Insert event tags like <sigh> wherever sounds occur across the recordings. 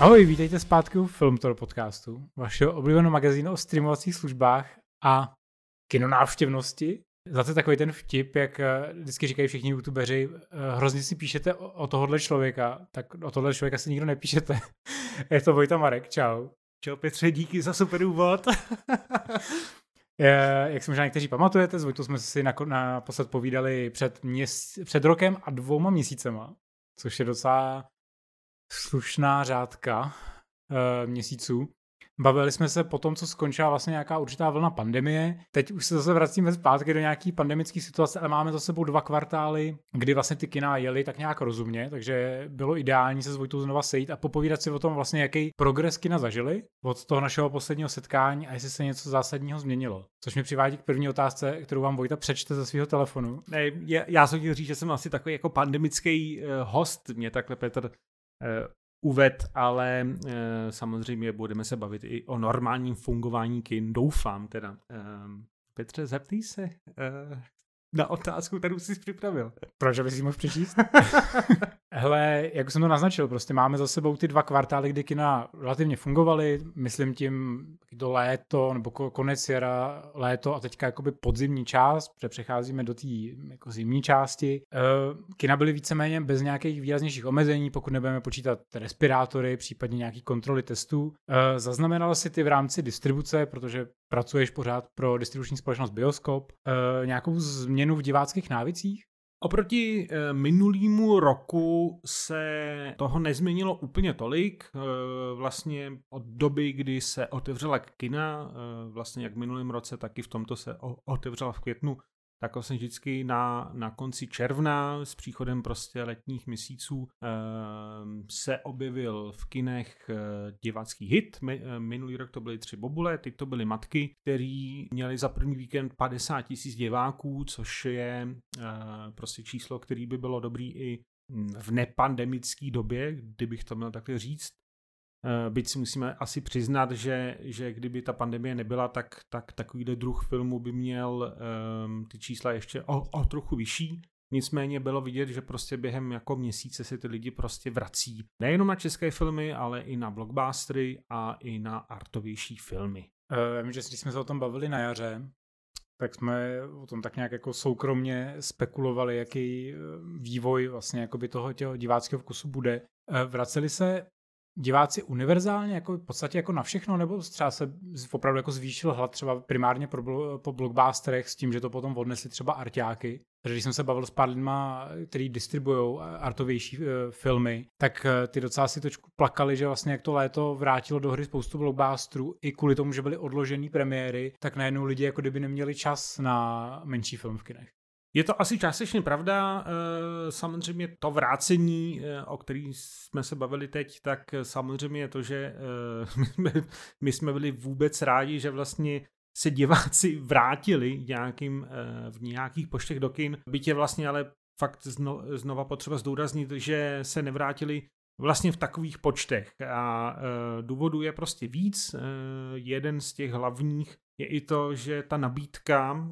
Ahoj, vítejte zpátky u Filmtor podcastu, vašeho oblíbeného magazínu o streamovacích službách a kinonávštěvnosti. Zase takový ten vtip, jak eh, vždycky říkají všichni youtubeři, eh, hrozně si píšete o, o tohohle člověka, tak o tohle člověka si nikdo nepíšete. <laughs> Je to Vojta Marek, čau. Čau Petře, díky za super úvod. <laughs> Jak si možná někteří pamatujete, s Vojtou jsme si naposled povídali před, měs, před rokem a dvouma měsícema, což je docela slušná řádka uh, měsíců. Bavili jsme se po tom, co skončila vlastně nějaká určitá vlna pandemie. Teď už se zase vracíme zpátky do nějaký pandemické situace, ale máme za sebou dva kvartály, kdy vlastně ty kina jeli tak nějak rozumně, takže bylo ideální se s Vojtou znova sejít a popovídat si o tom vlastně, jaký progres kina zažili od toho našeho posledního setkání a jestli se něco zásadního změnilo. Což mi přivádí k první otázce, kterou vám Vojta přečte ze svého telefonu. Ne, já, já jsem chtěl říct, že jsem asi takový jako pandemický uh, host, mě takhle Petr Eh, uved, ale eh, samozřejmě budeme se bavit i o normálním fungování kin, doufám teda. Ehm, Petře, zeptej se, eh, na otázku, kterou jsi připravil. Proč, abys si mohl přečíst? <laughs> Hele, jak jsem to naznačil, prostě máme za sebou ty dva kvartály, kdy kina relativně fungovaly, myslím tím do léto, nebo konec jara, léto a teďka jakoby podzimní část, protože přecházíme do té jako zimní části. E, kina byly víceméně bez nějakých výraznějších omezení, pokud nebudeme počítat respirátory, případně nějaký kontroly testů. E, zaznamenala si ty v rámci distribuce, protože pracuješ pořád pro distribuční společnost Bioskop, e, nějakou změnu v diváckých návicích? Oproti e, minulýmu roku se toho nezměnilo úplně tolik. E, vlastně od doby, kdy se otevřela kina, e, vlastně jak v minulém roce, tak i v tomto se otevřela v květnu tak vlastně vždycky na, na konci června s příchodem prostě letních měsíců e, se objevil v kinech e, divácký hit. Mi, e, minulý rok to byly tři bobule, teď to byly matky, který měli za první víkend 50 tisíc diváků, což je e, prostě číslo, který by bylo dobrý i v nepandemické době, kdybych to měl takhle říct. Eh, byť si musíme asi přiznat, že, že kdyby ta pandemie nebyla, tak, tak takovýhle druh filmu by měl um, ty čísla ještě o, o trochu vyšší. Nicméně bylo vidět, že prostě během jako měsíce se ty lidi prostě vrací. Nejenom na české filmy, ale i na blockbustery a i na artovější filmy. Uh, vím, že když jsme se o tom bavili na jaře, tak jsme o tom tak nějak jako soukromně spekulovali, jaký vývoj vlastně toho těho diváckého vkusu bude. Vraceli se diváci univerzálně, jako v podstatě jako na všechno, nebo třeba se opravdu jako zvýšil hlad třeba primárně pro, po blockbusterech s tím, že to potom odnesli třeba arťáky. Protože když jsem se bavil s pár lidma, kteří distribuují artovější uh, filmy, tak uh, ty docela si točku plakali, že vlastně jak to léto vrátilo do hry spoustu blockbusterů, i kvůli tomu, že byly odložený premiéry, tak najednou lidi jako kdyby neměli čas na menší film v kinech. Je to asi částečně pravda. Eh, samozřejmě to vrácení, eh, o který jsme se bavili teď, tak samozřejmě je to, že eh, <laughs> my jsme byli vůbec rádi, že vlastně se diváci vrátili nějakým, v nějakých poštech do kin. Byť je vlastně ale fakt znova potřeba zdůraznit, že se nevrátili vlastně v takových počtech. A důvodů je prostě víc. Jeden z těch hlavních je i to, že ta nabídka uh,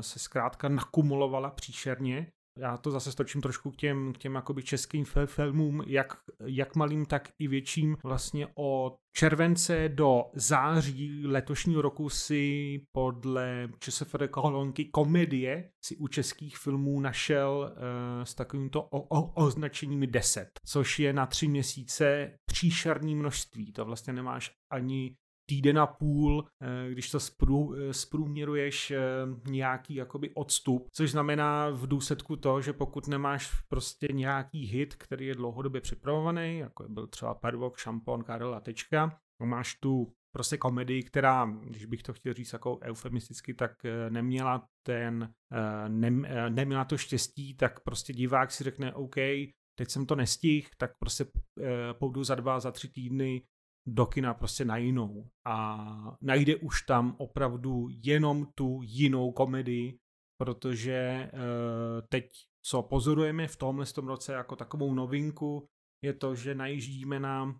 se zkrátka nakumulovala příšerně. Já to zase stočím trošku k těm, k těm jakoby českým filmům, jak, jak malým, tak i větším. Vlastně od července do září letošního roku si podle ČSFD kolonky komedie si u českých filmů našel uh, s takovýmto o, o, označením 10, což je na tři měsíce příšerný množství. To vlastně nemáš ani týden a půl, eh, když to sprů, eh, sprůměruješ eh, nějaký jakoby odstup, což znamená v důsledku to, že pokud nemáš prostě nějaký hit, který je dlouhodobě připravovaný, jako byl třeba Pervok, Šampon, Karel a Tečka, máš tu prostě komedii, která, když bych to chtěl říct jako eufemisticky, tak neměla ten, ne, neměla to štěstí, tak prostě divák si řekne OK, teď jsem to nestihl, tak prostě půjdu za dva, za tři týdny do kina prostě na jinou. A najde už tam opravdu jenom tu jinou komedii, protože uh, teď, co pozorujeme v tomhle tom roce jako takovou novinku, je to, že najíždíme na uh,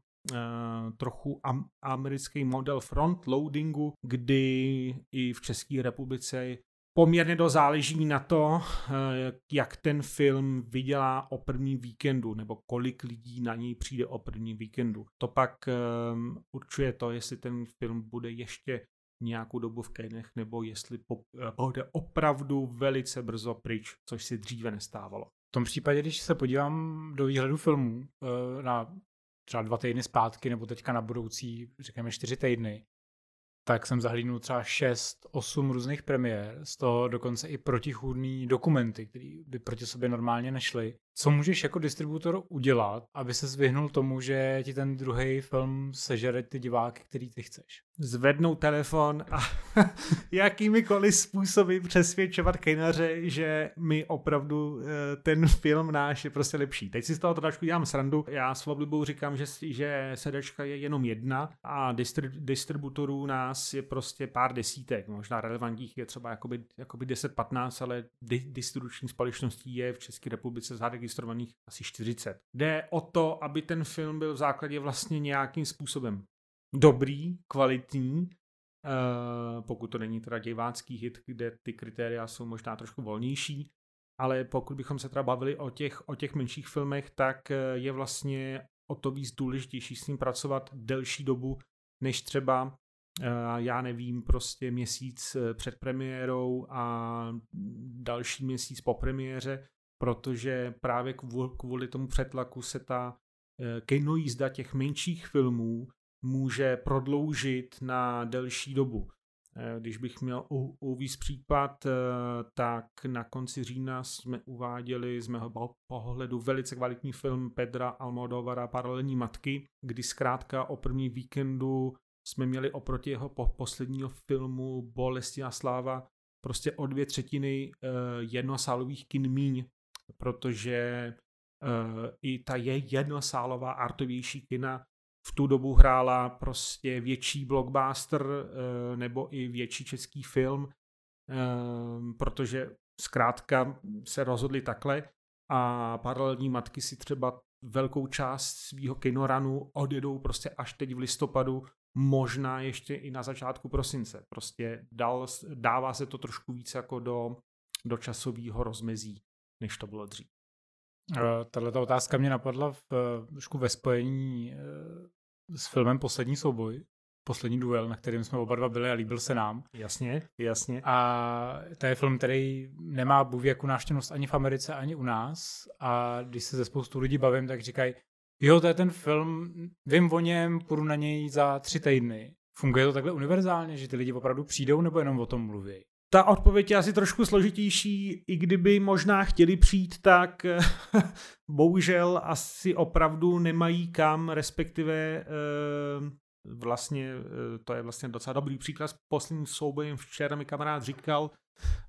trochu am- americký model front loadingu, kdy i v České republice poměrně dost záleží na to, eh, jak ten film vydělá o první víkendu, nebo kolik lidí na něj přijde o první víkendu. To pak um, určuje to, jestli ten film bude ještě nějakou dobu v kinech, nebo jestli bude opravdu velice brzo pryč, což si dříve nestávalo. V tom případě, když se podívám do výhledu filmů na třeba dva týdny zpátky, nebo teďka na budoucí, řekněme čtyři týdny, tak jsem zahlídnul třeba 6-8 různých premiér, z toho dokonce i protichůdný dokumenty, které by proti sobě normálně nešly. Co můžeš jako distributor udělat, aby se zvyhnul tomu, že ti ten druhý film sežere ty diváky, který ty chceš? Zvednout telefon a <laughs> jakýmikoliv způsoby přesvědčovat kejnaře, že mi opravdu eh, ten film náš je prostě lepší. Teď si z toho trošku dělám srandu. Já s oblibou říkám, že, že sedačka je jenom jedna a distri- distributorů nás je prostě pár desítek. Možná relevantních je třeba jakoby, jakoby 10-15, ale di- distribuční společností je v České republice zaregistrovaných asi 40. Jde o to, aby ten film byl v základě vlastně nějakým způsobem dobrý, kvalitní, Uh, pokud to není teda divácký hit, kde ty kritéria jsou možná trošku volnější, ale pokud bychom se teda bavili o těch, o těch menších filmech, tak eh, je vlastně o to víc důležitější s ním pracovat delší dobu, než třeba uh, já nevím, prostě měsíc před premiérou a další měsíc po premiéře, protože právě kvůli, tomu přetlaku se ta kinojízda těch menších filmů může prodloužit na delší dobu. Eh, když bych měl uvíc případ, eh, tak na konci října jsme uváděli z mého pohledu velice kvalitní film Pedra Almodovara Paralelní matky, kdy zkrátka o první víkendu jsme měli oproti jeho posledního filmu Bolesti a sláva prostě o dvě třetiny eh, jednosálových kin míň, protože i ta je jednosálová artovější kina v tu dobu hrála prostě větší blockbuster eh, nebo i větší český film, eh, protože zkrátka se rozhodli takhle a paralelní matky si třeba velkou část svého kinoranu odjedou prostě až teď v listopadu, možná ještě i na začátku prosince. Prostě dal, dává se to trošku víc jako do, do časového rozmezí, než to bylo dřív. Tahle otázka mě napadla v, trošku ve spojení s filmem Poslední souboj, poslední duel, na kterým jsme oba dva byli a líbil se nám. Jasně, jasně. A to je film, který nemá bůh návštěvnost ani v Americe, ani u nás. A když se ze spoustu lidí bavím, tak říkají, jo, to je ten film, vím o něm, půjdu na něj za tři týdny. Funguje to takhle univerzálně, že ty lidi opravdu přijdou nebo jenom o tom mluví? Ta odpověď je asi trošku složitější, i kdyby možná chtěli přijít, tak <laughs> bohužel asi opravdu nemají kam, respektive eh, vlastně eh, to je vlastně docela dobrý příklad. Posledním soubojem včera mi kamarád říkal,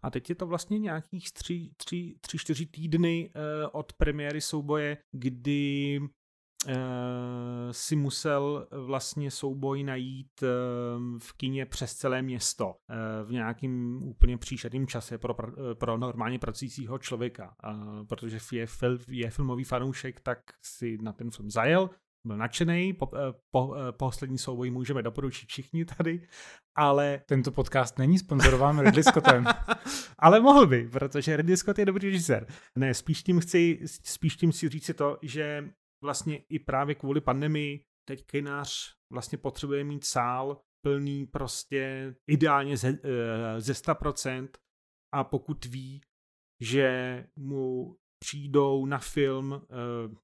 a teď je to vlastně nějakých tři, tři, tři čtyři týdny eh, od premiéry souboje, kdy si musel vlastně souboj najít eh, v kině přes celé město eh, v nějakým úplně příšerným čase pro, pro normálně pracujícího člověka. Protože je, fil, je filmový fanoušek, tak si na ten film zajel, byl nadšený, po, po, poslední souboj můžeme doporučit všichni tady, ale... Tento podcast není sponzorován Ridley Scottem. <laughs> ale mohl by, protože Ridley Scott je dobrý režisér. Ne, spíš tím chci, spíš tím si říct to, že vlastně i právě kvůli pandemii teď kinář vlastně potřebuje mít sál plný prostě ideálně ze, eh, ze 100% a pokud ví, že mu přijdou na film eh,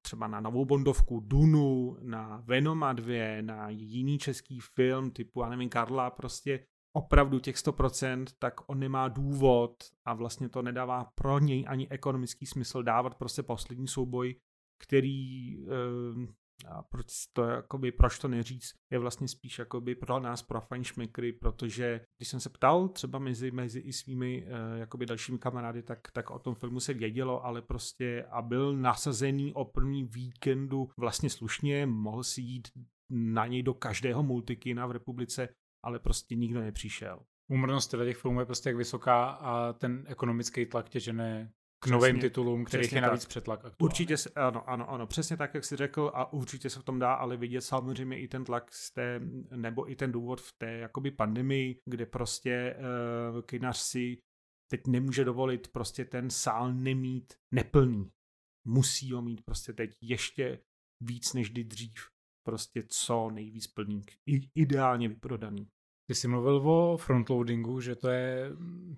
třeba na novou Bondovku Dunu, na Venoma 2, na jiný český film typu, já nevím, Karla, prostě opravdu těch 100%, tak on nemá důvod a vlastně to nedává pro něj ani ekonomický smysl dávat prostě poslední souboj který ehm, a proč to, jakoby, proč to neříct, je vlastně spíš jakoby pro nás, pro fanšmekry, protože když jsem se ptal třeba mezi, mezi i svými uh, jakoby dalšími kamarády, tak, tak o tom filmu se vědělo, ale prostě a byl nasazený o první víkendu vlastně slušně, mohl si jít na něj do každého multikina v republice, ale prostě nikdo nepřišel. Úmrnost těch filmů je prostě jak vysoká a ten ekonomický tlak tě žene k novým titulům, kterých je navíc tak. přetlak aktuálně. Určitě, se, ano, ano, ano, přesně tak, jak jsi řekl a určitě se v tom dá ale vidět samozřejmě i ten tlak z té, nebo i ten důvod v té jakoby pandemii, kde prostě uh, kinař si teď nemůže dovolit prostě ten sál nemít neplný. Musí ho mít prostě teď ještě víc než kdy dřív. Prostě co nejvíc plný. I, ideálně vyprodaný. Ty jsi mluvil o frontloadingu, že to je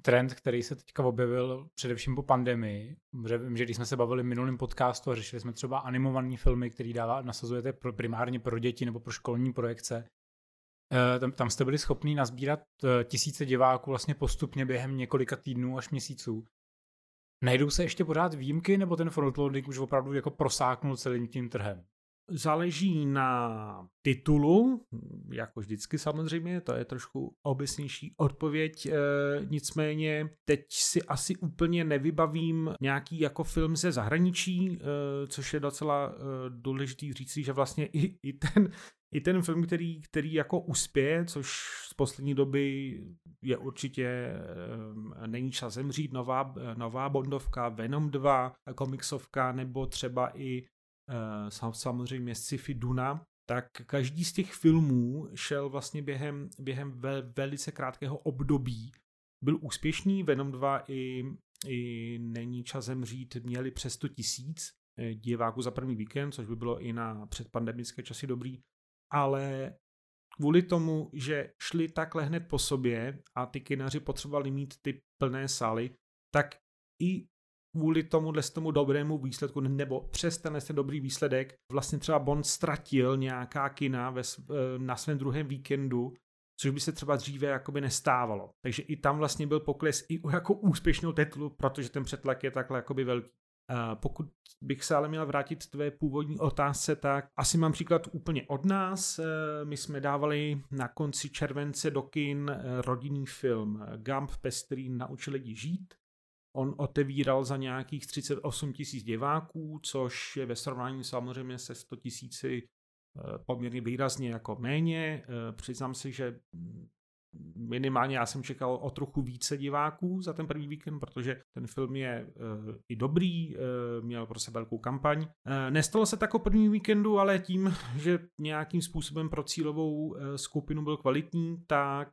trend, který se teďka objevil především po pandemii. Vím, že když jsme se bavili v minulém podcastu a řešili jsme třeba animované filmy, který dává, nasazujete primárně pro děti nebo pro školní projekce, eh, tam, tam jste byli schopni nazbírat eh, tisíce diváků vlastně postupně během několika týdnů až měsíců. Najdou se ještě pořád výjimky, nebo ten frontloading už opravdu jako prosáknul celým tím trhem? Záleží na titulu, jako vždycky samozřejmě, to je trošku obecnější odpověď, e, nicméně teď si asi úplně nevybavím nějaký jako film ze zahraničí, e, což je docela e, důležitý říct, že vlastně i, i ten i ten film, který, který jako uspěje, což z poslední doby je určitě Není čas zemřít, nová, nová Bondovka, Venom 2, komiksovka, nebo třeba i samozřejmě sci-fi Duna, tak každý z těch filmů šel vlastně během, během ve, velice krátkého období. Byl úspěšný, Venom 2 i, i Není čas zemřít měli přes 100 tisíc eh, diváků za první víkend, což by bylo i na předpandemické časy dobrý, ale kvůli tomu, že šli takhle hned po sobě a ty kinaři potřebovali mít ty plné sály, tak i kvůli tomuhle tomu dobrému výsledku, nebo přes ten dobrý výsledek, vlastně třeba Bond ztratil nějaká kina ve, eh, na svém druhém víkendu, což by se třeba dříve jakoby nestávalo. Takže i tam vlastně byl pokles i u jako úspěšného titulu, protože ten přetlak je takhle jakoby velký. Uh, pokud bych se ale měl vrátit tvé původní otázce, tak asi mám příklad úplně od nás. Uh, my jsme dávali na konci července do kin rodinný film Gump Pestrý naučil lidi žít. On otevíral za nějakých 38 tisíc diváků, což je ve srovnání samozřejmě se 100 tisíci eh, poměrně výrazně jako méně. Eh, přiznám si, že minimálně já jsem čekal o trochu více diváků za ten první víkend, protože ten film je uh, i dobrý, uh, měl pro sebe velkou kampaň. Uh, nestalo se tak o první víkendu, ale tím, <laughs> že nějakým způsobem pro cílovou skupinu byl kvalitní, tak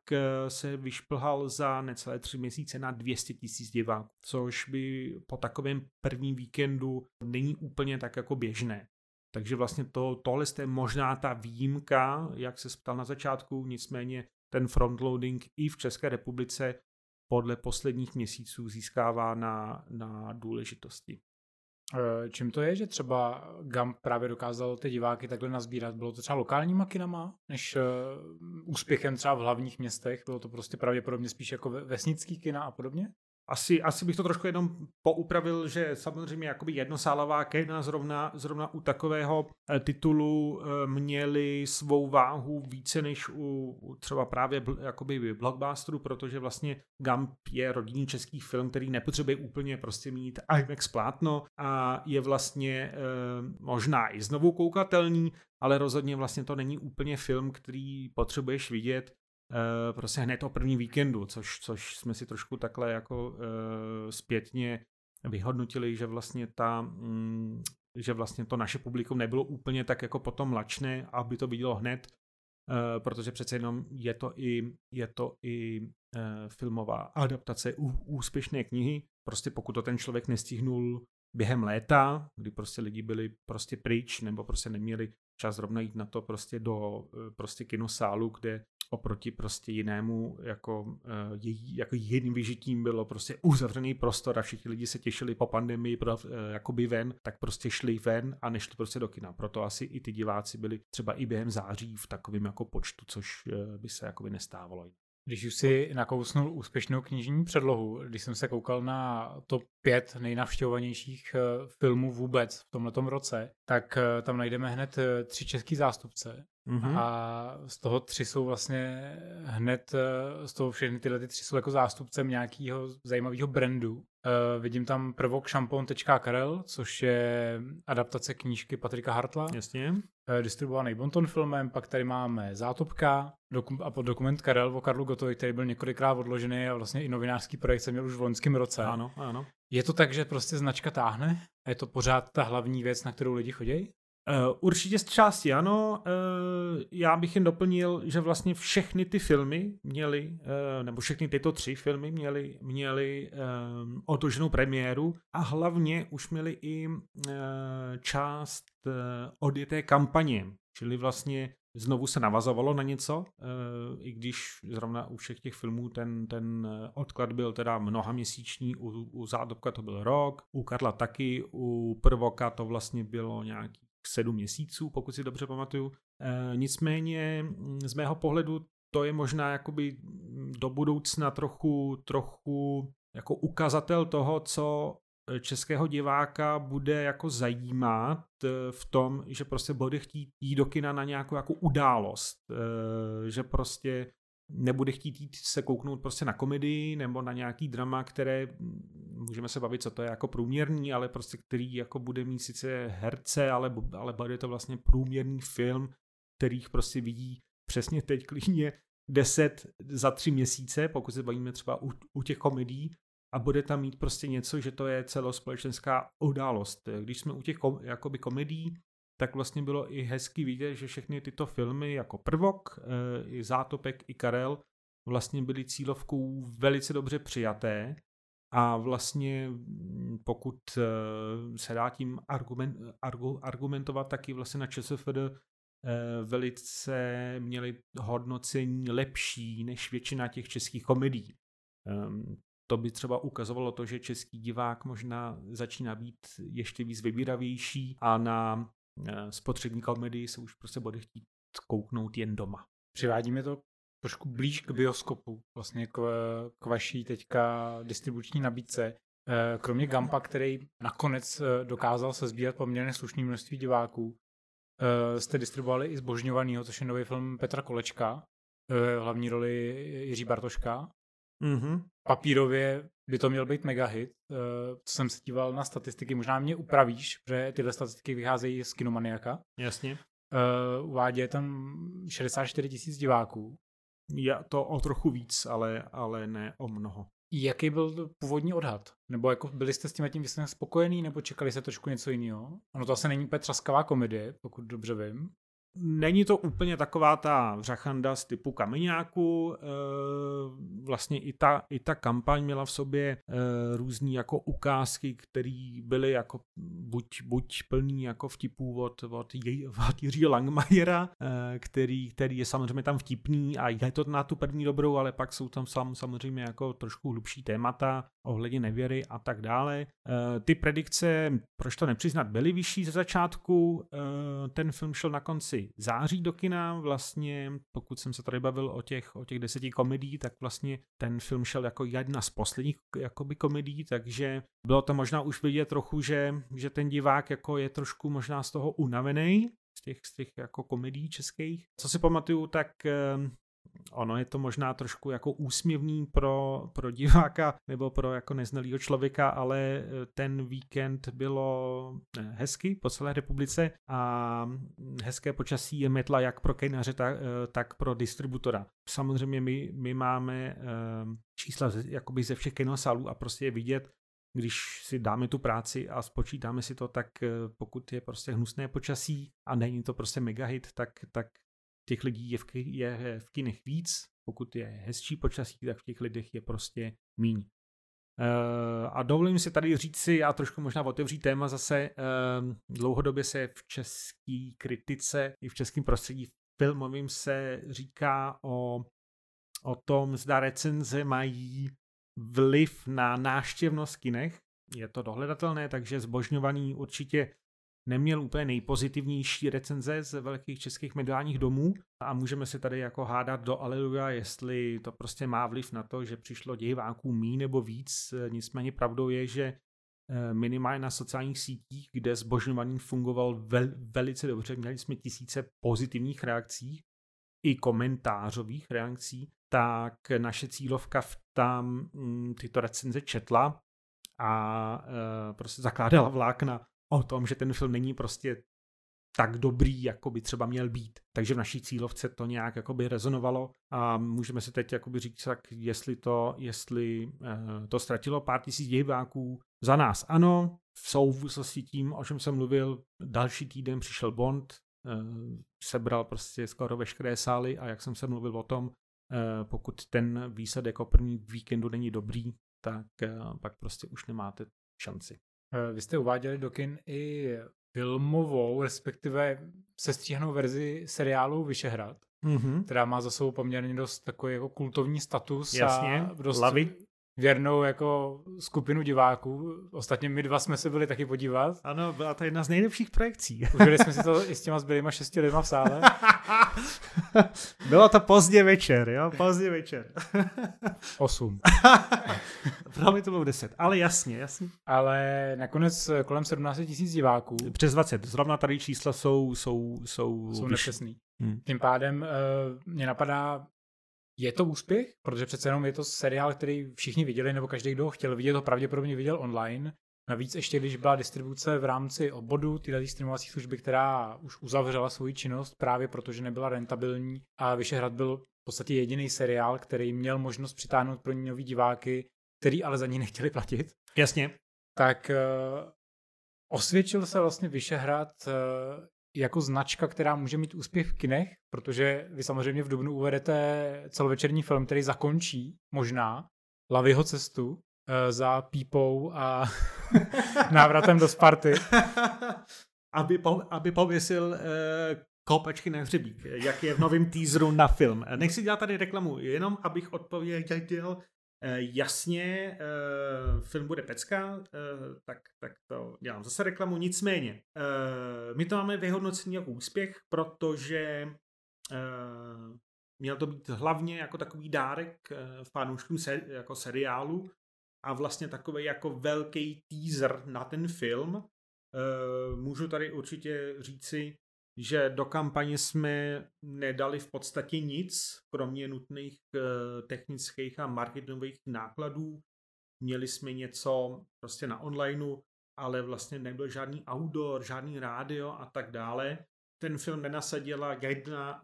se vyšplhal za necelé tři měsíce na 200 tisíc diváků, což by po takovém prvním víkendu není úplně tak jako běžné. Takže vlastně to, tohle je možná ta výjimka, jak se ptal na začátku, nicméně ten frontloading i v České republice podle posledních měsíců získává na, na důležitosti. E, čím to je, že třeba Gump právě dokázal ty diváky takhle nazbírat? Bylo to třeba lokálníma kinama, než uh, úspěchem třeba v hlavních městech? Bylo to prostě pravděpodobně spíš jako vesnický kina a podobně? Asi, asi bych to trošku jenom poupravil, že samozřejmě jakoby jednosálová kina zrovna, zrovna u takového eh, titulu eh, měli svou váhu více než u, třeba právě jakoby blockbusteru, protože vlastně Gump je rodinný český film, který nepotřebuje úplně prostě mít IMAX plátno a je vlastně e, možná i znovu koukatelný, ale rozhodně vlastně to není úplně film, který potřebuješ vidět. Eh, prostě hned o první víkendu, což, což jsme si trošku takhle jako uh, zpětně vyhodnotili, že vlastně ta, mm, že vlastně to naše publikum nebylo úplně tak jako potom lačné, aby to vidělo hned, uh, protože přece jenom je to i, je to i filmová adaptace úspěšné knihy. Prostě pokud to ten člověk nestihnul během léta, kdy prostě lidi byli prostě pryč nebo prostě neměli čas zrovna jít na to prostě do prostě kinosálu, kde oproti prostě jinému, jako, její, jako jiným vyžitím bylo prostě uzavřený prostor a všichni lidi se těšili po pandemii pro, uh, jakoby ven, tak prostě šli ven a nešli prostě do kina. Proto asi i ty diváci byli třeba i během září v takovém jako počtu, což uh, by se jakoby nestávalo. Když už si nakousnul úspěšnou knižní předlohu, když jsem se koukal na top 5 nejnavštěvovanějších filmů vůbec v tomto roce, tak tam najdeme hned tři český zástupce. Mm-hmm. A z toho tři jsou vlastně hned, eh, z toho všechny tyhle ty tři jsou jako zástupcem nějakého zajímavého brandu. Uh, vidím tam prvok šampon.karel, což je adaptace knížky Patrika Hartla. Jasně. Uh, distribuovaný Bonton filmem, pak tady máme Zátopka dokum- a pod dokument Karel o Karlu Gotovi, který byl několikrát odložený a vlastně i novinářský projekt jsem měl už v loňském roce. Ano, ano. Je to tak, že prostě značka táhne? A je to pořád ta hlavní věc, na kterou lidi chodí? Uh, určitě z části ano. Uh, já bych jen doplnil, že vlastně všechny ty filmy měly, uh, nebo všechny tyto tři filmy měly, měly otoženou premiéru a hlavně už měly i část odjeté kampaně, čili vlastně znovu se navazovalo na něco, i když zrovna u všech těch filmů ten, ten odklad byl teda mnoha měsíční, u, u Zádobka to byl rok, u Karla taky, u Prvoka to vlastně bylo nějaký sedm měsíců, pokud si dobře pamatuju. E, nicméně mm, z mého pohledu to je možná jakoby do budoucna trochu, trochu jako ukazatel toho, co českého diváka bude jako zajímat eh, v tom, že prostě bude chtít jít do kina na nějakou jako událost, eh, že prostě nebude chtít jít se kouknout prostě na komedii nebo na nějaký drama, které můžeme se bavit, co to je jako průměrný, ale prostě který jako bude mít sice herce, ale, ale bude to vlastně průměrný film, kterých prostě vidí přesně teď klidně 10 za tři měsíce, pokud se bavíme třeba u, u těch komedií, a bude tam mít prostě něco, že to je celospolečenská událost. Když jsme u těch kom, jakoby komedií, tak vlastně bylo i hezky vidět, že všechny tyto filmy jako Prvok, eh, i Zátopek, i Karel vlastně byly cílovkou velice dobře přijaté a vlastně mm, pokud eh, se dá tím argument, argumentovat, taky vlastně na ČSFD eh, velice měli hodnocení lepší než většina těch českých komedií. Ehm, to by třeba ukazovalo to, že český divák možná začíná být ještě víc vybíravější a na Eh, spotřební komedii se už prostě bude chtít kouknout jen doma. Přivádíme to trošku blíž k bioskopu, vlastně k, k vaší teďka distribuční nabídce. Eh, kromě Gampa, který nakonec eh, dokázal se sbírat poměrně slušné množství diváků, jste distribuovali i Zbožňovanýho, což je nový film Petra Kolečka, hlavní roli Jiří Bartoška. Mm-hmm. Papírově by to měl být mega hit. Co jsem se díval na statistiky, možná mě upravíš, že tyhle statistiky vycházejí z Kinomaniaka. Jasně. Uh, uvádí tam 64 tisíc diváků. Je to o trochu víc, ale, ale ne o mnoho. Jaký byl původní odhad? Nebo jako byli jste s tím tím spokojený, nebo čekali se trošku něco jiného? Ono to asi není úplně traskavá komedie, pokud dobře vím. Není to úplně taková ta vřachanda z typu kameňáku, eh, vlastně i ta, i ta kampaň měla v sobě eh, různý jako ukázky, které byly jako buď, buď plný jako vtipů od, od, <laughs> od Jiřího Langmajera, eh, který, který je samozřejmě tam vtipný a je to na tu první dobrou, ale pak jsou tam sam, samozřejmě jako trošku hlubší témata ohledně nevěry a tak dále. Ty predikce, proč to nepřiznat, byly vyšší ze začátku, ten film šel na konci září do kina, vlastně pokud jsem se tady bavil o těch, o těch deseti komedí, tak vlastně ten film šel jako jedna z posledních jakoby komedí, takže bylo to možná už vidět trochu, že, že ten divák jako je trošku možná z toho unavený, z těch, z těch jako komedí českých. Co si pamatuju, tak ono je to možná trošku jako úsměvný pro, pro diváka nebo pro jako neznalýho člověka, ale eh, ten víkend bylo eh, hezky po celé republice a hezké počasí je metla jak pro kejnaře, tak, eh, tak pro distributora. Samozřejmě my, my máme čísla jakoby ze všech kinosálů a prostě je vidět, když si dáme tu práci a spočítáme si to, tak pokud je prostě hnusné počasí a není to prostě mega hit, tak, tak těch lidí je v, je v kinech víc, pokud je hezčí počasí, tak v těch lidech je prostě míň. Uh, a dovolím si tady říct si a trošku možná otevřít téma zase. Uh, dlouhodobě se v české kritice i v českém prostředí filmovým se říká o, o tom, zda recenze mají vliv na náštěvnost kinech. Je to dohledatelné, takže zbožňovaný určitě neměl úplně nejpozitivnější recenze z velkých českých mediálních domů a můžeme se tady jako hádat do Aleluja, jestli to prostě má vliv na to, že přišlo diváků mí nebo víc. Nicméně pravdou je, že eh, minimálně na sociálních sítích, kde zbožňovaný fungoval vel, velice dobře, měli jsme tisíce pozitivních reakcí, i komentářových reakcí, tak naše cílovka v tam mm, tyto recenze četla a e, prostě zakládala vlákna o tom, že ten film není prostě tak dobrý, jako by třeba měl být. Takže v naší cílovce to nějak jakoby rezonovalo a můžeme si teď jakoby říct, tak jestli to, jestli uh, to ztratilo pár tisíc diváků, za nás ano, v souvislosti tím, o čem jsem mluvil, další týden přišel Bond, uh, sebral prostě skoro veškeré sály a jak jsem se mluvil o tom, uh, pokud ten výsledek o první víkendu není dobrý, tak pak prostě už nemáte šanci. Vy jste uváděli do kin i filmovou, respektive sestříhanou verzi seriálu Vyšehrad, mm-hmm. která má za sebou poměrně dost takový jako kultovní status Jasně, a dost Lavy. Věrnou jako skupinu diváků. Ostatně my dva jsme se byli taky podívat. Ano, byla to jedna z nejlepších projekcí. Užili jsme si to <laughs> i s těma zbylýma šesti lidma v sále. <laughs> Bylo to pozdě večer, jo? Pozdě večer. <laughs> Osm. Pro mě to bylo deset, ale jasně, jasně. Ale nakonec kolem 17 tisíc diváků. Přes 20. Zrovna tady čísla jsou jsou Jsou, jsou nepřesný. Hmm. Tím pádem uh, mě napadá, je to úspěch? Protože přece jenom je to seriál, který všichni viděli, nebo každý, kdo ho chtěl vidět, to pravděpodobně viděl online. Navíc ještě, když byla distribuce v rámci obodu, téhle streamovací služby, která už uzavřela svoji činnost právě protože nebyla rentabilní a Vyšehrad byl v podstatě jediný seriál, který měl možnost přitáhnout pro ní nový diváky, který ale za ní nechtěli platit. Jasně. Tak uh, osvědčil se vlastně Vyšehrad uh, jako značka, která může mít úspěch v kinech, protože vy samozřejmě v Dubnu uvedete celovečerní film, který zakončí možná Lavyho cestu uh, za pípou a <laughs> návratem do Sparty. <laughs> aby, po, aby pověsil uh, kopačky na hřebík, jak je v novém teaseru na film. Nechci dělat tady reklamu, jenom abych odpověděl Eh, jasně, eh, film bude pecka, eh, tak, tak to dělám zase reklamu. Nicméně, my to máme vyhodnocení jako úspěch, protože měl to být hlavně jako takový dárek v pánouškům se, jako seriálu a vlastně takový jako velký teaser na ten film. Můžu tady určitě říci, že do kampaně jsme nedali v podstatě nic, kromě nutných eh, technických a marketingových nákladů. Měli jsme něco prostě na onlineu, ale vlastně nebyl žádný outdoor, žádný rádio a tak dále. Ten film nenasadila jedna,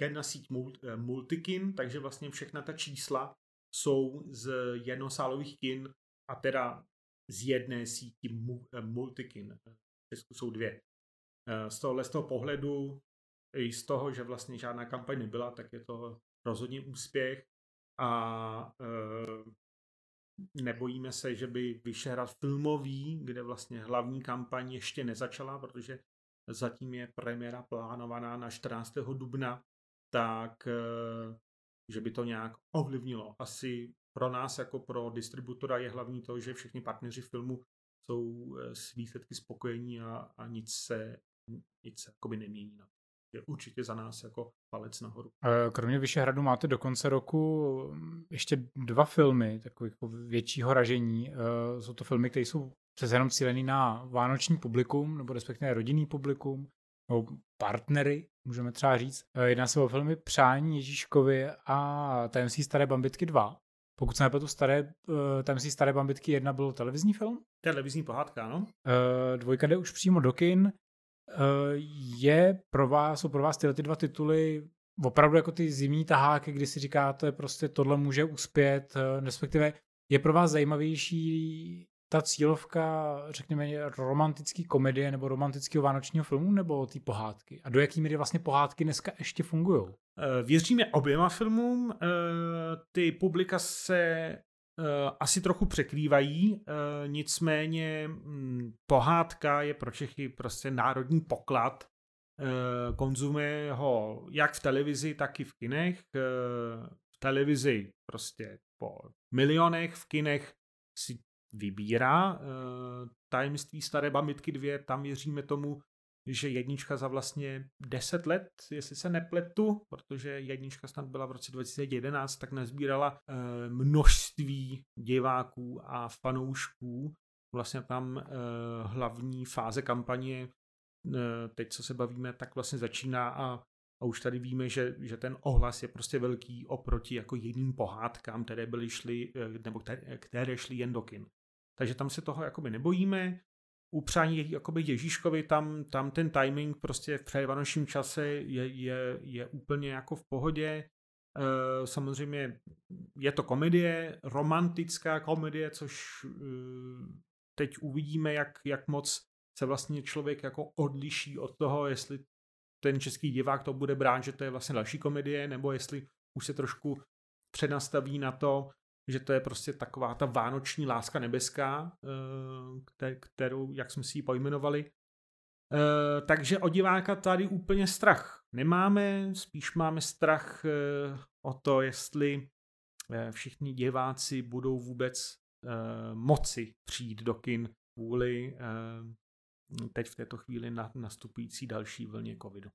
jedna síť Multikin, takže vlastně všechna ta čísla jsou z jednosálových kin a teda z jedné síti Multikin. V Česku jsou dvě. Eh, z tohohle z toho pohledu, i z toho, že vlastně žádná kampaň nebyla, tak je to rozhodně úspěch a e, nebojíme se, že by Vyšehrad filmový, kde vlastně hlavní kampaň ještě nezačala, protože zatím je premiéra plánovaná na 14. dubna, tak e, že by to nějak ovlivnilo. Asi pro nás jako pro distributora je hlavní to, že všichni partneři filmu jsou s výsledky spokojení a, a nic se nic se jakoby nemění. Je určitě za nás jako palec nahoru. Kromě Vyšehradu máte do konce roku mm, ještě dva filmy, takových jako většího ražení. Eh, jsou to filmy, které jsou přes jenom cílený na vánoční publikum, nebo respektive rodinný publikum, nebo partnery, můžeme třeba říct. Eh, jedná se o filmy Přání Ježíškovi a Tajemství staré bambitky 2. Pokud se nepletu, staré, eh, Tajemství staré bambitky 1 byl televizní film. Televizní pohádka, ano. Dvojka jde už přímo do kin. Eh, je pro vás, jsou pro vás tyhle ty dva tituly opravdu jako ty zimní taháky, kdy si říkáte prostě tohle může uspět, eh, respektive je pro vás zajímavější ta cílovka, řekněme, romantický komedie nebo romantického vánočního filmu nebo ty pohádky? A do jaký míry vlastně pohádky dneska ještě fungují? Eh, věříme oběma filmům. Ty publika se asi trochu překrývají, uh, nicméně um, pohádka je pro Čechy prostě národní poklad. Uh, konzumuje ho jak v televizi, tak i v kinech. V televizi prostě po milionech, v kinech si vybírá. Tajemství staré bambitky dvě, tam věříme tomu, že jednička za vlastně 10 let, jestli se nepletu, protože jednička snad byla v roce 2011, tak nazbírala e, množství diváků a fanoušků. Vlastně tam e, hlavní fáze kampaně, e, teď co se bavíme, tak vlastně začíná a a už tady víme, že, že ten ohlas je prostě velký oproti jako jiným pohádkám, které byly šly, nebo které, které šly jen do kin. Takže tam se toho jakoby nebojíme. Upřání jakoby Ježíškovi, tam, tam ten timing prostě v předvánočním čase je, je, je úplně jako v pohodě. E, samozřejmě je to komedie, romantická komedie, což e, teď uvidíme, jak, jak moc se vlastně člověk jako odliší od toho, jestli ten český divák to bude brát, že to je vlastně další komedie, nebo jestli už se trošku přenastaví na to, že to je prostě taková ta vánoční láska nebeská, eh, kterou, jak jsme si ji pojmenovali. Eh, takže o diváka tady úplně strach nemáme, spíš máme strach eh, o to, jestli všichni diváci budou vůbec moci přijít do kin kvůli teď v této chvíli nastupující další vlně covidu.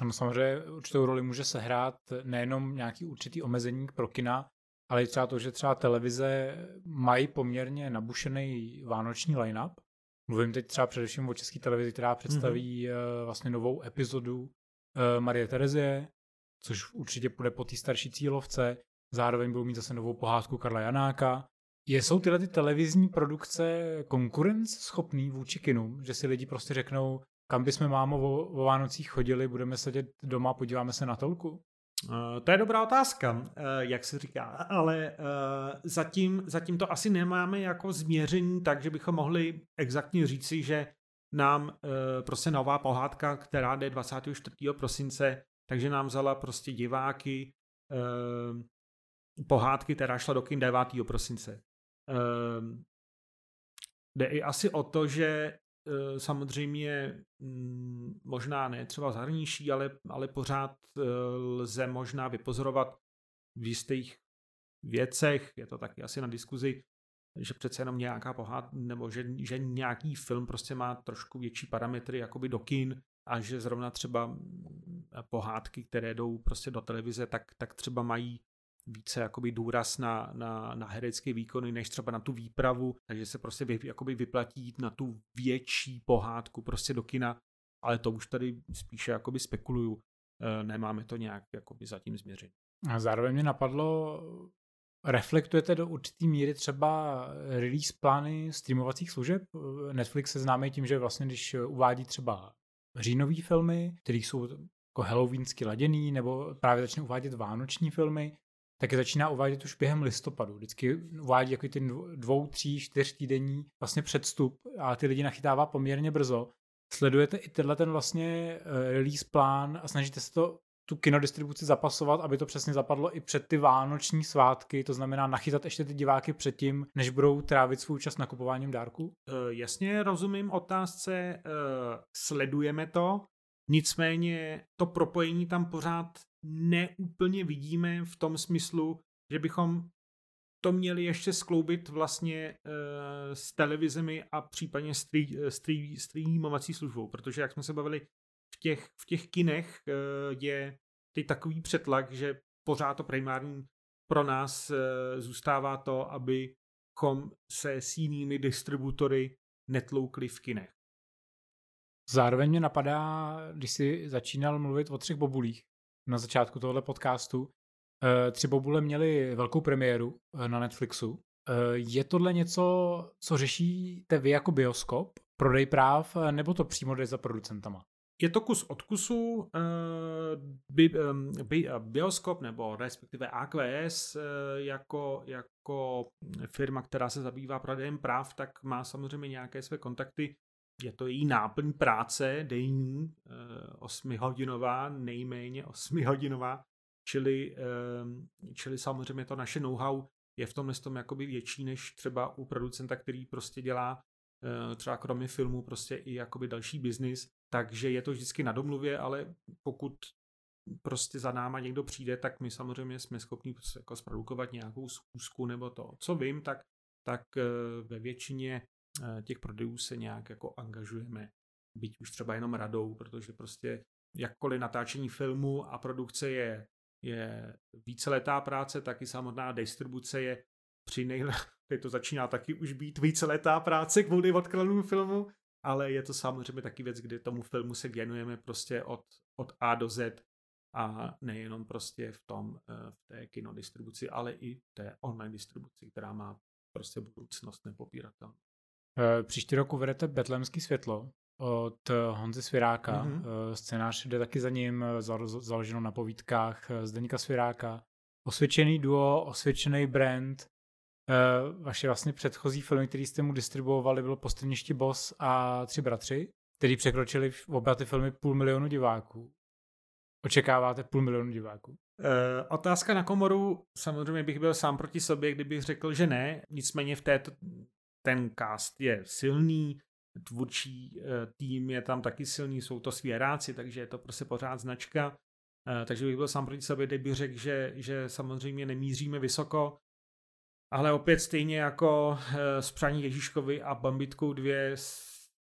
Ano, samozřejmě určitou roli může sehrát nejenom nějaký určitý omezení pro kina, ale i třeba to, že třeba televize mají poměrně nabušený vánoční line-up. Mluvím teď třeba především o české televizi, která představí mm-hmm. vlastně novou epizodu uh, Marie Terezie, což určitě půjde po té starší cílovce. Zároveň budou mít zase novou pohádku Karla Janáka. Jsou tyhle ty televizní produkce konkurenceschopný vůči kinům, že si lidi prostě řeknou, kam bychom mámo o, o Vánocích chodili, budeme sedět doma, podíváme se na tolku? Uh, to je dobrá otázka, uh, jak se říká, ale uh, zatím, zatím to asi nemáme jako změření tak, že bychom mohli exaktně říci, že nám prostě nová pohádka, která jde 24. prosince, takže nám vzala prostě diváky pohádky, která šla do kin 9. prosince. Jde i asi o to, že Eh, samozřejmě mm, možná ne třeba zahraničí, ale, ale pořád eh, lze možná vypozorovat v jistých věcech, je to taky asi na diskuzi, že přece jenom nějaká pohád, nebo že, že nějaký film prostě má trošku větší parametry jakoby do kin a že zrovna třeba mm, pohádky, které jdou prostě do televize, tak, tak třeba mají více jakoby důraz na, na, na herecké výkony, než třeba na tu výpravu, takže se prostě vy, jakoby vyplatí jít na tu větší pohádku prostě do kina, ale to už tady spíše jakoby spekuluju, e, nemáme to nějak jakoby zatím změřit. A zároveň mě napadlo, reflektujete do určitý míry třeba release plány streamovacích služeb? Netflix se známý tím, že vlastně když uvádí třeba říjnový filmy, které jsou jako halloweensky laděný, nebo právě začne uvádět vánoční filmy, taky začíná uvádět už během listopadu. Vždycky uvádí jako ty dvou, tří, čtyř týdenní vlastně předstup a ty lidi nachytává poměrně brzo. Sledujete i tenhle ten vlastně eh, release plán a snažíte se to tu kinodistribuci zapasovat, aby to přesně zapadlo i před ty vánoční svátky, to znamená nachytat ještě ty diváky předtím, než budou trávit svůj čas nakupováním dárků? Uh, jasně, rozumím otázce, uh, sledujeme to, nicméně to propojení tam pořád neúplně vidíme v tom smyslu, že bychom to měli ještě skloubit vlastně uh, s televizemi a případně streamovací streamovací službou, protože jak jsme se bavili, v těch, v těch kinech uh, je teď takový přetlak, že pořád to primární pro nás uh, zůstává to, abychom se s jinými distributory netloukli v kinech. Zároveň mě napadá, když jsi začínal mluvit o třech bobulích, na začátku tohle podcastu. Eh, tři bobule měli velkou premiéru eh, na Netflixu. Eh, je tohle něco, co řešíte vy jako bioskop, prodej práv, nebo to přímo jde za producentama? Je to kus od kusu. Bi, bi, bioskop nebo respektive AQS jako, jako firma, která se zabývá prodejem práv, tak má samozřejmě nějaké své kontakty je to její náplň práce denní, eh, osmihodinová, nejméně osmihodinová, čili, eh, čili samozřejmě to naše know-how je v tomhle tom jakoby větší než třeba u producenta, který prostě dělá eh, třeba kromě filmu prostě i jakoby další biznis, takže je to vždycky na domluvě, ale pokud prostě za náma někdo přijde, tak my samozřejmě jsme schopni jako zprodukovat nějakou schůzku nebo to. Co vím, tak, tak ve většině těch prodejů se nějak jako angažujeme, byť už třeba jenom radou, protože prostě jakkoliv natáčení filmu a produkce je, je víceletá práce, tak i samotná distribuce je při nejle... <laughs> To začíná taky už být víceletá práce kvůli odkladnému filmu, ale je to samozřejmě taky věc, kdy tomu filmu se věnujeme prostě od, od A do Z a nejenom prostě v tom, eh, v té kinodistribuci, ale i v té online distribuci, která má prostě budoucnost nepopíratelnou. Příští rok uvedete Betlemský světlo od Honzy Sviráka. Mm-hmm. Scénář jde taky za ním, založeno na povídkách Zdeníka Sviráka. Osvědčený duo, osvědčený brand. Vaše vlastně předchozí filmy, které jste mu distribuovali, bylo Postrništi Boss a Tři bratři, který překročili v oba ty filmy půl milionu diváků. Očekáváte půl milionu diváků? Uh, otázka na komoru, samozřejmě bych byl sám proti sobě, kdybych řekl, že ne, nicméně v této, ten cast je silný, tvůrčí uh, tým je tam taky silný, jsou to svěráci, takže je to prostě pořád značka, uh, takže bych byl sám proti sobě, kdybych řekl, že, že samozřejmě nemíříme vysoko, ale opět stejně jako uh, s Přání Ježíškovi a Bambitkou 2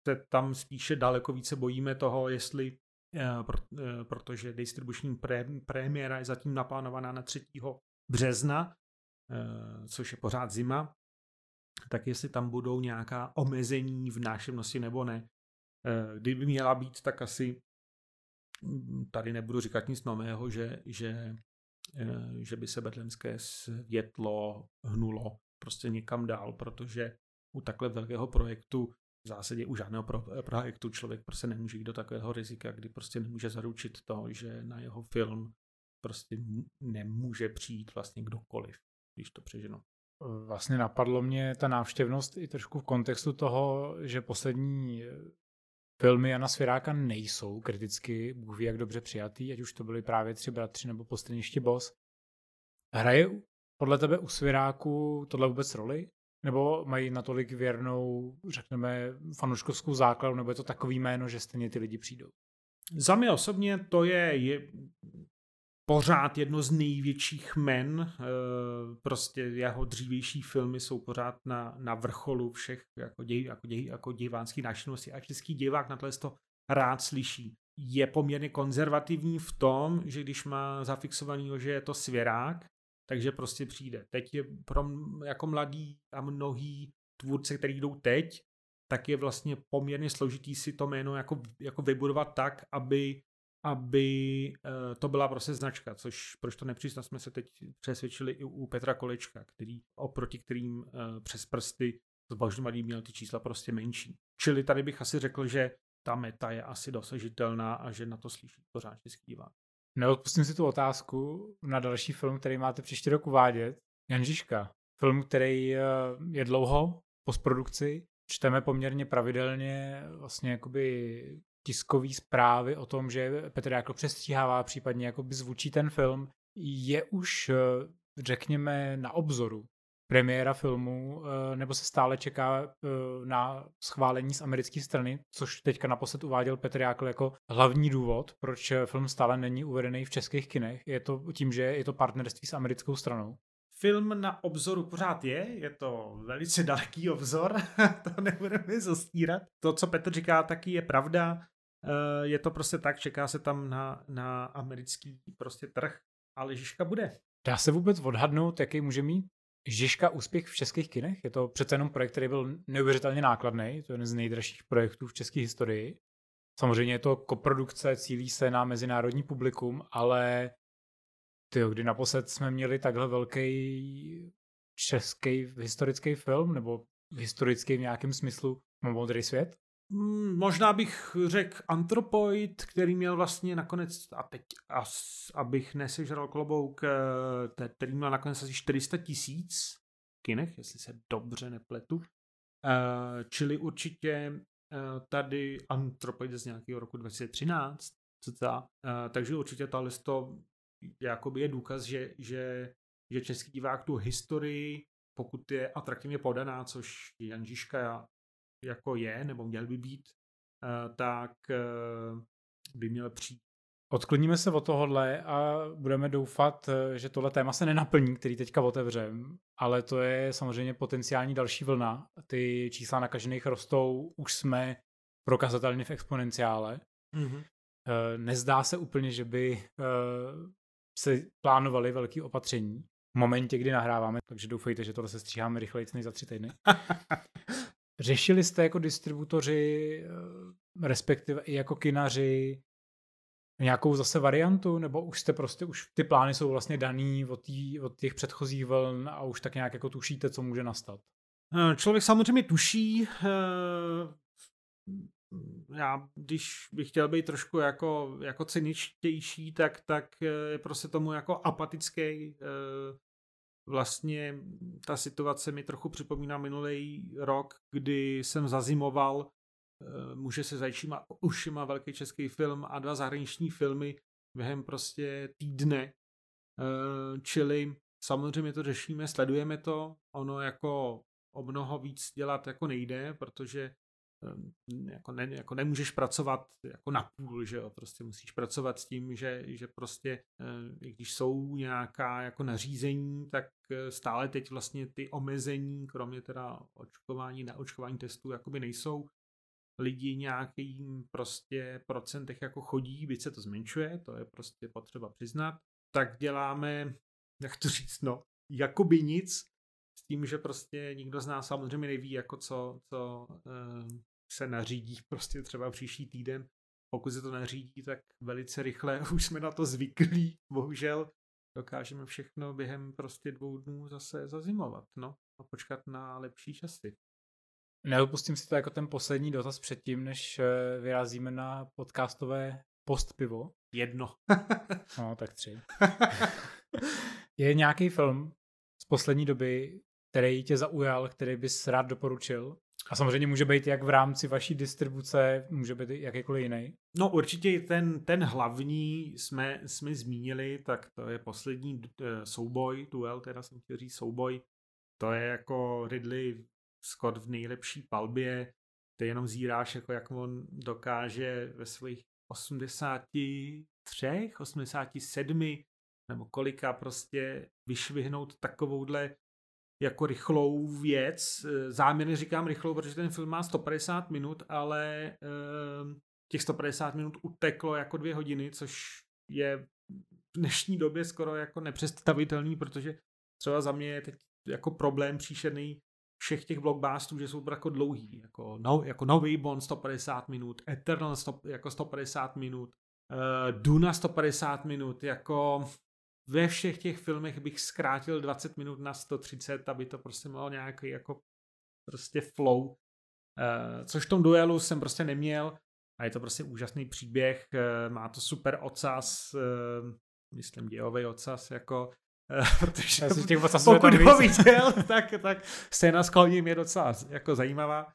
se tam spíše daleko více bojíme toho, jestli Eh, eh, protože distribuční premiéra je zatím naplánovaná na 3. března, eh, což je pořád zima, tak jestli tam budou nějaká omezení v nášemnosti nebo ne. Kdyby měla být, tak asi mm, tady nebudu říkat nic nového, že, že, že by se betlemské světlo hnulo prostě někam dál, protože u takhle velkého projektu v zásadě u žádného pro, projektu člověk prostě nemůže jít do takového rizika, kdy prostě nemůže zaručit to, že na jeho film prostě nemůže přijít vlastně kdokoliv, když to přeženu. Vlastně napadlo mě ta návštěvnost i trošku v kontextu toho, že poslední filmy Jana Svěráka nejsou kriticky, Bůh ví jak dobře přijatý, ať už to byly právě Tři bratři nebo Postrniště Boss. Hraje podle tebe u Svěráku tohle vůbec roli? Nebo mají natolik věrnou, řekneme, fanuškovskou základu, nebo je to takový jméno, že stejně ty lidi přijdou? Za mě osobně to je, je pořád jedno z největších men, eh, prostě jeho dřívější filmy jsou pořád na, na vrcholu všech jako, děj, jako, děj, jako divánský náštěvnosti a český divák na to rád slyší. Je poměrně konzervativní v tom, že když má zafixovaný, že je to svěrák, takže prostě přijde. Teď je pro jako mladý a mnohý tvůrce, který jdou teď, tak je vlastně poměrně složitý si to jméno jako, jako vybudovat tak, aby, aby uh, to byla prostě značka, což proč to nepřiznat, jsme se teď přesvědčili i u Petra Kolečka, který oproti kterým uh, přes prsty zbožňovaný měl ty čísla prostě menší. Čili tady bych asi řekl, že ta meta je asi dosažitelná a že na to slyší pořád český divák. Neodpustím si tu otázku na další film, který máte příští rok uvádět. Jan Žižka. Film, který eh, je dlouho po postprodukci. Čteme poměrně pravidelně vlastně jakoby tiskový zprávy o tom, že Petr jako přestříhává, případně jakoby zvučí ten film. Je už, eh, řekněme, na obzoru premiéra filmu, eh, nebo se stále čeká eh, na schválení z americké strany, což teďka naposled uváděl Petr Jákl jako hlavní důvod, proč film stále není uvedený v českých kinech. Je to tím, že je to partnerství s americkou stranou. Film na obzoru pořád je, je to velice daleký obzor, <laughs> to nebudeme zastírat. To, co Petr říká, taky je pravda. Eh, je to prostě tak, čeká se tam na, na americký prostě trh, ale Žižka bude. Dá se vůbec odhadnout, jaký může mít Žižka úspěch v českých kinech? Je to přece jenom projekt, který byl neuvěřitelně nákladný, to je jeden z nejdražších projektů v české historii. Samozřejmě je to koprodukce, cílí se na mezinárodní publikum, ale tyjo, kdy naposled jsme měli takhle velký český historický film, nebo historický v nějakém smyslu Modrý svět? Hmm, možná bych řekl Anthropoid, který měl vlastně nakonec, a teď as, abych nesežral klobouk, eh, který měl nakonec asi 400 tisíc kinech, jestli se dobře nepletu. Eh, čili určitě eh, tady Anthropoid z nějakého roku 2013, co ta, takže určitě ta listo jakoby je důkaz, že, že, že český divák tu historii, pokud je atraktivně podaná, což Jan Žižka jako je, nebo měl by být, eh, tak eh, by měl přijít. Odkloníme se od tohohle a budeme doufat, eh, že tohle téma se nenaplní, který teďka otevřem, ale to je samozřejmě potenciální další vlna. Ty čísla nakažených rostou, už jsme prokazatelně v exponenciále. Mm-hmm. Nezdá se úplně, že by se plánovaly velké opatření v momentě, kdy nahráváme, takže doufejte, že tohle se stříháme rychleji než za tři týdny. <laughs> Řešili jste jako distributoři, eh, respektive i jako kinaři, nějakou zase variantu, nebo už jste prostě, už ty plány jsou vlastně daný od, tý, od těch předchozích vln a už tak nějak jako tušíte, co může nastat? Eh, člověk samozřejmě tuší, eh, já, když bych chtěl být trošku jako, jako ceničtější, tak, tak je prostě tomu jako apatický. Vlastně ta situace mi trochu připomíná minulý rok, kdy jsem zazimoval Může se zajčíma ušima velký český film a dva zahraniční filmy během prostě týdne. Čili samozřejmě to řešíme, sledujeme to, ono jako o mnoho víc dělat jako nejde, protože jako, ne, jako nemůžeš pracovat jako na půl, že jo, prostě musíš pracovat s tím, že, že prostě ehm, i když jsou nějaká jako nařízení, tak e, stále teď vlastně ty omezení, kromě teda očkování, na očkování testů, jakoby nejsou. Lidi nějakým prostě procentech jako chodí, byť se to zmenšuje, to je prostě potřeba přiznat. Tak děláme, jak to říct, no, jakoby nic, s tím, že prostě nikdo z nás samozřejmě neví, jako co, co uh, se nařídí prostě třeba příští týden. Pokud se to nařídí, tak velice rychle <laughs> už jsme na to zvyklí, bohužel dokážeme všechno během prostě dvou dnů zase zazimovat, no, a počkat na lepší časy. Neodpustím si to jako ten poslední dotaz předtím, než eh, vyrazíme na podcastové postpivo. Jedno. <laughs> no, tak tři. <laughs> Je nějaký film z poslední doby, který tě zaujal, který bys rád doporučil? A samozřejmě může být jak v rámci vaší distribuce, může být jakýkoliv jiný. No určitě ten, ten hlavní jsme, jsme zmínili, tak to je poslední uh, souboj, duel, teda jsem chtěl říct souboj. To je jako Ridley Scott v nejlepší palbě. Ty jenom zíráš, jako jak on dokáže ve svých 83, 87 nebo kolika prostě vyšvihnout takovouhle jako rychlou věc. Eh, záměrně říkám rychlou, protože ten film má 150 minut, ale ehm, těch 150 minut uteklo jako dvě hodiny, což je v dnešní době skoro jako nepředstavitelný, protože třeba za mě je teď jako problém příšerný všech těch blockbusterů, že jsou jako dlouhý, jako, no, jako Nový Bond 150 minut, Eternal stop, jako 150 minut, uh, Duna 150 minut, jako ve všech těch filmech bych zkrátil 20 minut na 130, aby to prostě mělo nějaký jako prostě flow. Uh, což v tom duelu jsem prostě neměl a je to prostě úžasný příběh, uh, má to super ocas, uh, myslím dějový ocas, jako <laughs> protože Já těch pokud ho viděl, <laughs> tak, tak scéna s koním je docela jako zajímavá.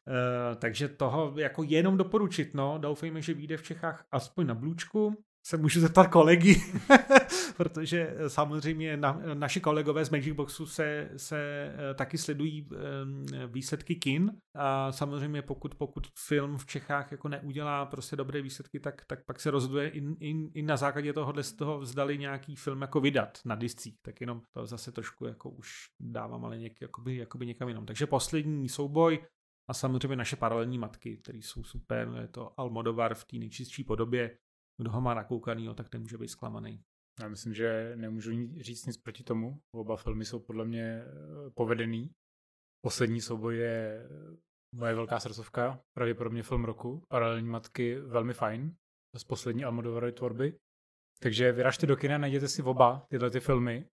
Takže toho jako jenom doporučit, no. Doufejme, že vyjde v Čechách aspoň na blůčku se můžu zeptat kolegy, <laughs> protože eh, samozřejmě na, naši kolegové z Magic Boxu se, se eh, taky sledují eh, výsledky kin. A samozřejmě pokud, pokud film v Čechách jako neudělá prostě dobré výsledky, tak, tak pak se rozhoduje i, i, i na základě tohohle z toho vzdali nějaký film jako vydat na discích, tak jenom to zase trošku jako už dávám ale něk, jakoby, jakoby někam jinam. Takže poslední souboj a samozřejmě naše paralelní matky, které jsou super, je to Almodovar v té nejčistší podobě, kdo ho má nakoukaný, tak ten může být zklamaný. Já myslím, že nemůžu říct nic proti tomu. Oba filmy jsou podle mě eh, povedený. Poslední souboj je eh, moje velká srdcovka, pravděpodobně film roku. Paralelní matky velmi fajn z poslední Almodovarovy tvorby. Takže vyražte do kina, najděte si oba tyhle ty filmy,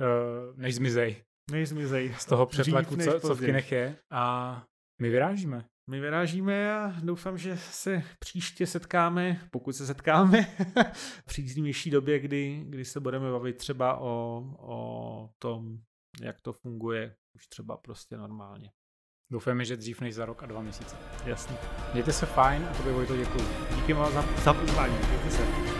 eh, než zmizej. Než zmizej. Z toho přetlaku, co, co v kinech je. A my vyrážíme. My vyrážíme a doufám, že se příště setkáme, pokud se setkáme, <laughs> v příznivější době, kdy, kdy se budeme bavit třeba o, o tom, jak to funguje už třeba prostě normálně. Doufáme, že dřív než za rok a dva měsíce. Jasně. Mějte se fajn a tobě Vojto děkuji. Díky moc za, za pozvání. Mějte se.